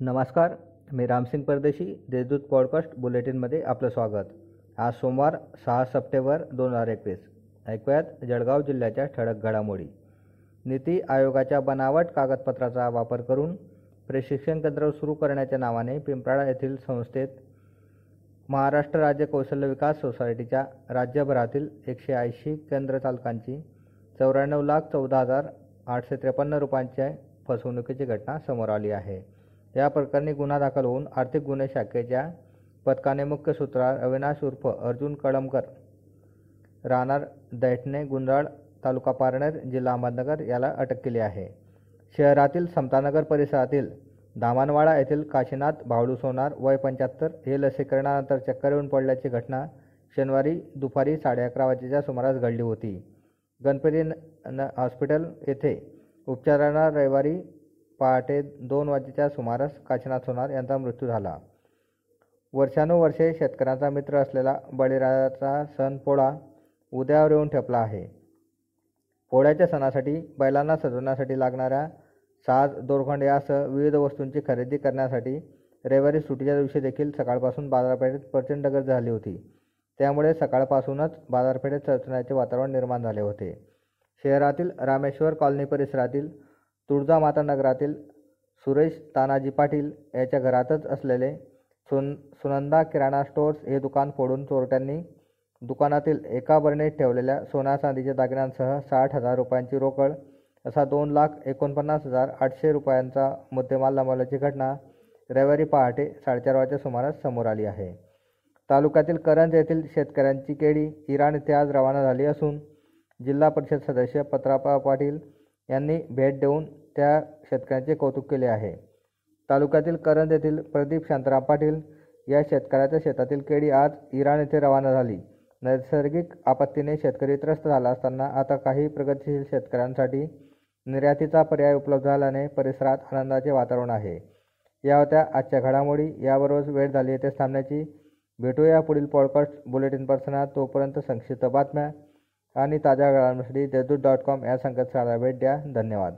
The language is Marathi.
नमस्कार मी रामसिंग परदेशी देशदूत पॉडकास्ट बुलेटिनमध्ये आपलं स्वागत. आज सोमवार सहा सप्टेंबर दोन हजार एकवीस. ऐकूयात जळगाव जिल्ह्याच्या ठळक घडामोडी. नीती आयोगाच्या बनावट कागदपत्राचा वापर करून प्रशिक्षण केंद्र सुरू करण्याच्या नावाने पिंपराळा येथील संस्थेत महाराष्ट्र राज्य कौशल्य विकास सोसायटीच्या राज्यभरातील एकशे ऐंशी केंद्र चालकांची चौऱ्याण्णव लाख चौदा हजार आठशे त्रेपन्न रुपयांच्या फसवणुकीची घटना समोर आली आहे. या प्रकरणी गुन्हा दाखल होऊन आर्थिक गुन्हे शाखेच्या पथकाने मुख्य सूत्रार अविनाश उर्फ अर्जुन कळमकर राहणार दैठणे गुंजाळ तालुका पारनेर जिल्हा अहमदनगर याला अटक केली आहे. शहरातील समतानगर परिसरातील दामानवाडा येथील काशीनाथ भावडू सोनार वय पंच्याहत्तर हे लसीकरणानंतर चक्कर येऊन पडल्याची घटना शनिवारी दुपारी साडे अकरा वाजेच्या सुमारास घडली होती. गणपती न हॉस्पिटल येथे उपचारांना रविवारी पहाटे दोन वाजेच्या सुमारास काशीनाथ सोनार यांचा मृत्यू झाला. वर्षानुवर्षे शेतकऱ्यांचा मित्र असलेला बळीराजाचा सण पोळा उद्यावर येऊन ठेपला आहे. पोळ्याच्या सणासाठी बैलांना सजवण्यासाठी लागणाऱ्या साज दोरखंड यासह विविध वस्तूंची खरेदी करण्यासाठी रविवारी सुट्टीच्या दिवशी देखील सकाळपासून बाजारपेठेत प्रचंड गर्दी झाली होती. त्यामुळे सकाळपासूनच बाजारपेठेत चर्चण्याचे वातावरण निर्माण झाले होते. शहरातील रामेश्वर कॉलनी परिसरातील तुळजामाता नगरातील सुरेश तानाजी पाटील याच्या घरातच असलेले सुन सुनंदा किराणा स्टोअर्स हे दुकान फोडून चोरट्यांनी दुकानातील एका बरणीत ठेवलेल्या सोना चांदीच्या दागिन्यांसह साठ हजार रुपयांची रोकड असा दोन लाख एकोणपन्नास हजार आठशे रुपयांचा मुद्देमाल लंबवल्याची घटना रविवारी पहाटे साडेचार वाजच्या सुमारास समोर आली आहे. तालुक्यातील करंज येथील शेतकऱ्यांची केळी इराण इथे आज रवाना झाली असून जिल्हा परिषद सदस्य पत्रापा पाटील यांनी भेट देऊन त्या शेतकऱ्यांचे कौतुक केले आहे. तालुक्यातील करंज येथील प्रदीप शांताराम पाटील या शेतकऱ्याच्या शेतातील केळी आज इराण येथे रवाना झाली. नैसर्गिक आपत्तीने शेतकरी त्रस्त झाला असताना आता काही प्रगतीशील शेतकऱ्यांसाठी निर्यातीचा पर्याय उपलब्ध झाल्याने परिसरात आनंदाचे वातावरण आहे. या होत्या आजच्या घडामोडी याबरोबर वेळ झाली येथे थांबण्याची. भेटूया पुढील पॉडकास्ट बुलेटिन पर्सनात. तोपर्यंत संक्षिप्त बातम्या. आणि ताज्या घडामोडीसाठी देशदूत डॉट कॉम या संकेतस्थळाला भेट द्या. धन्यवाद.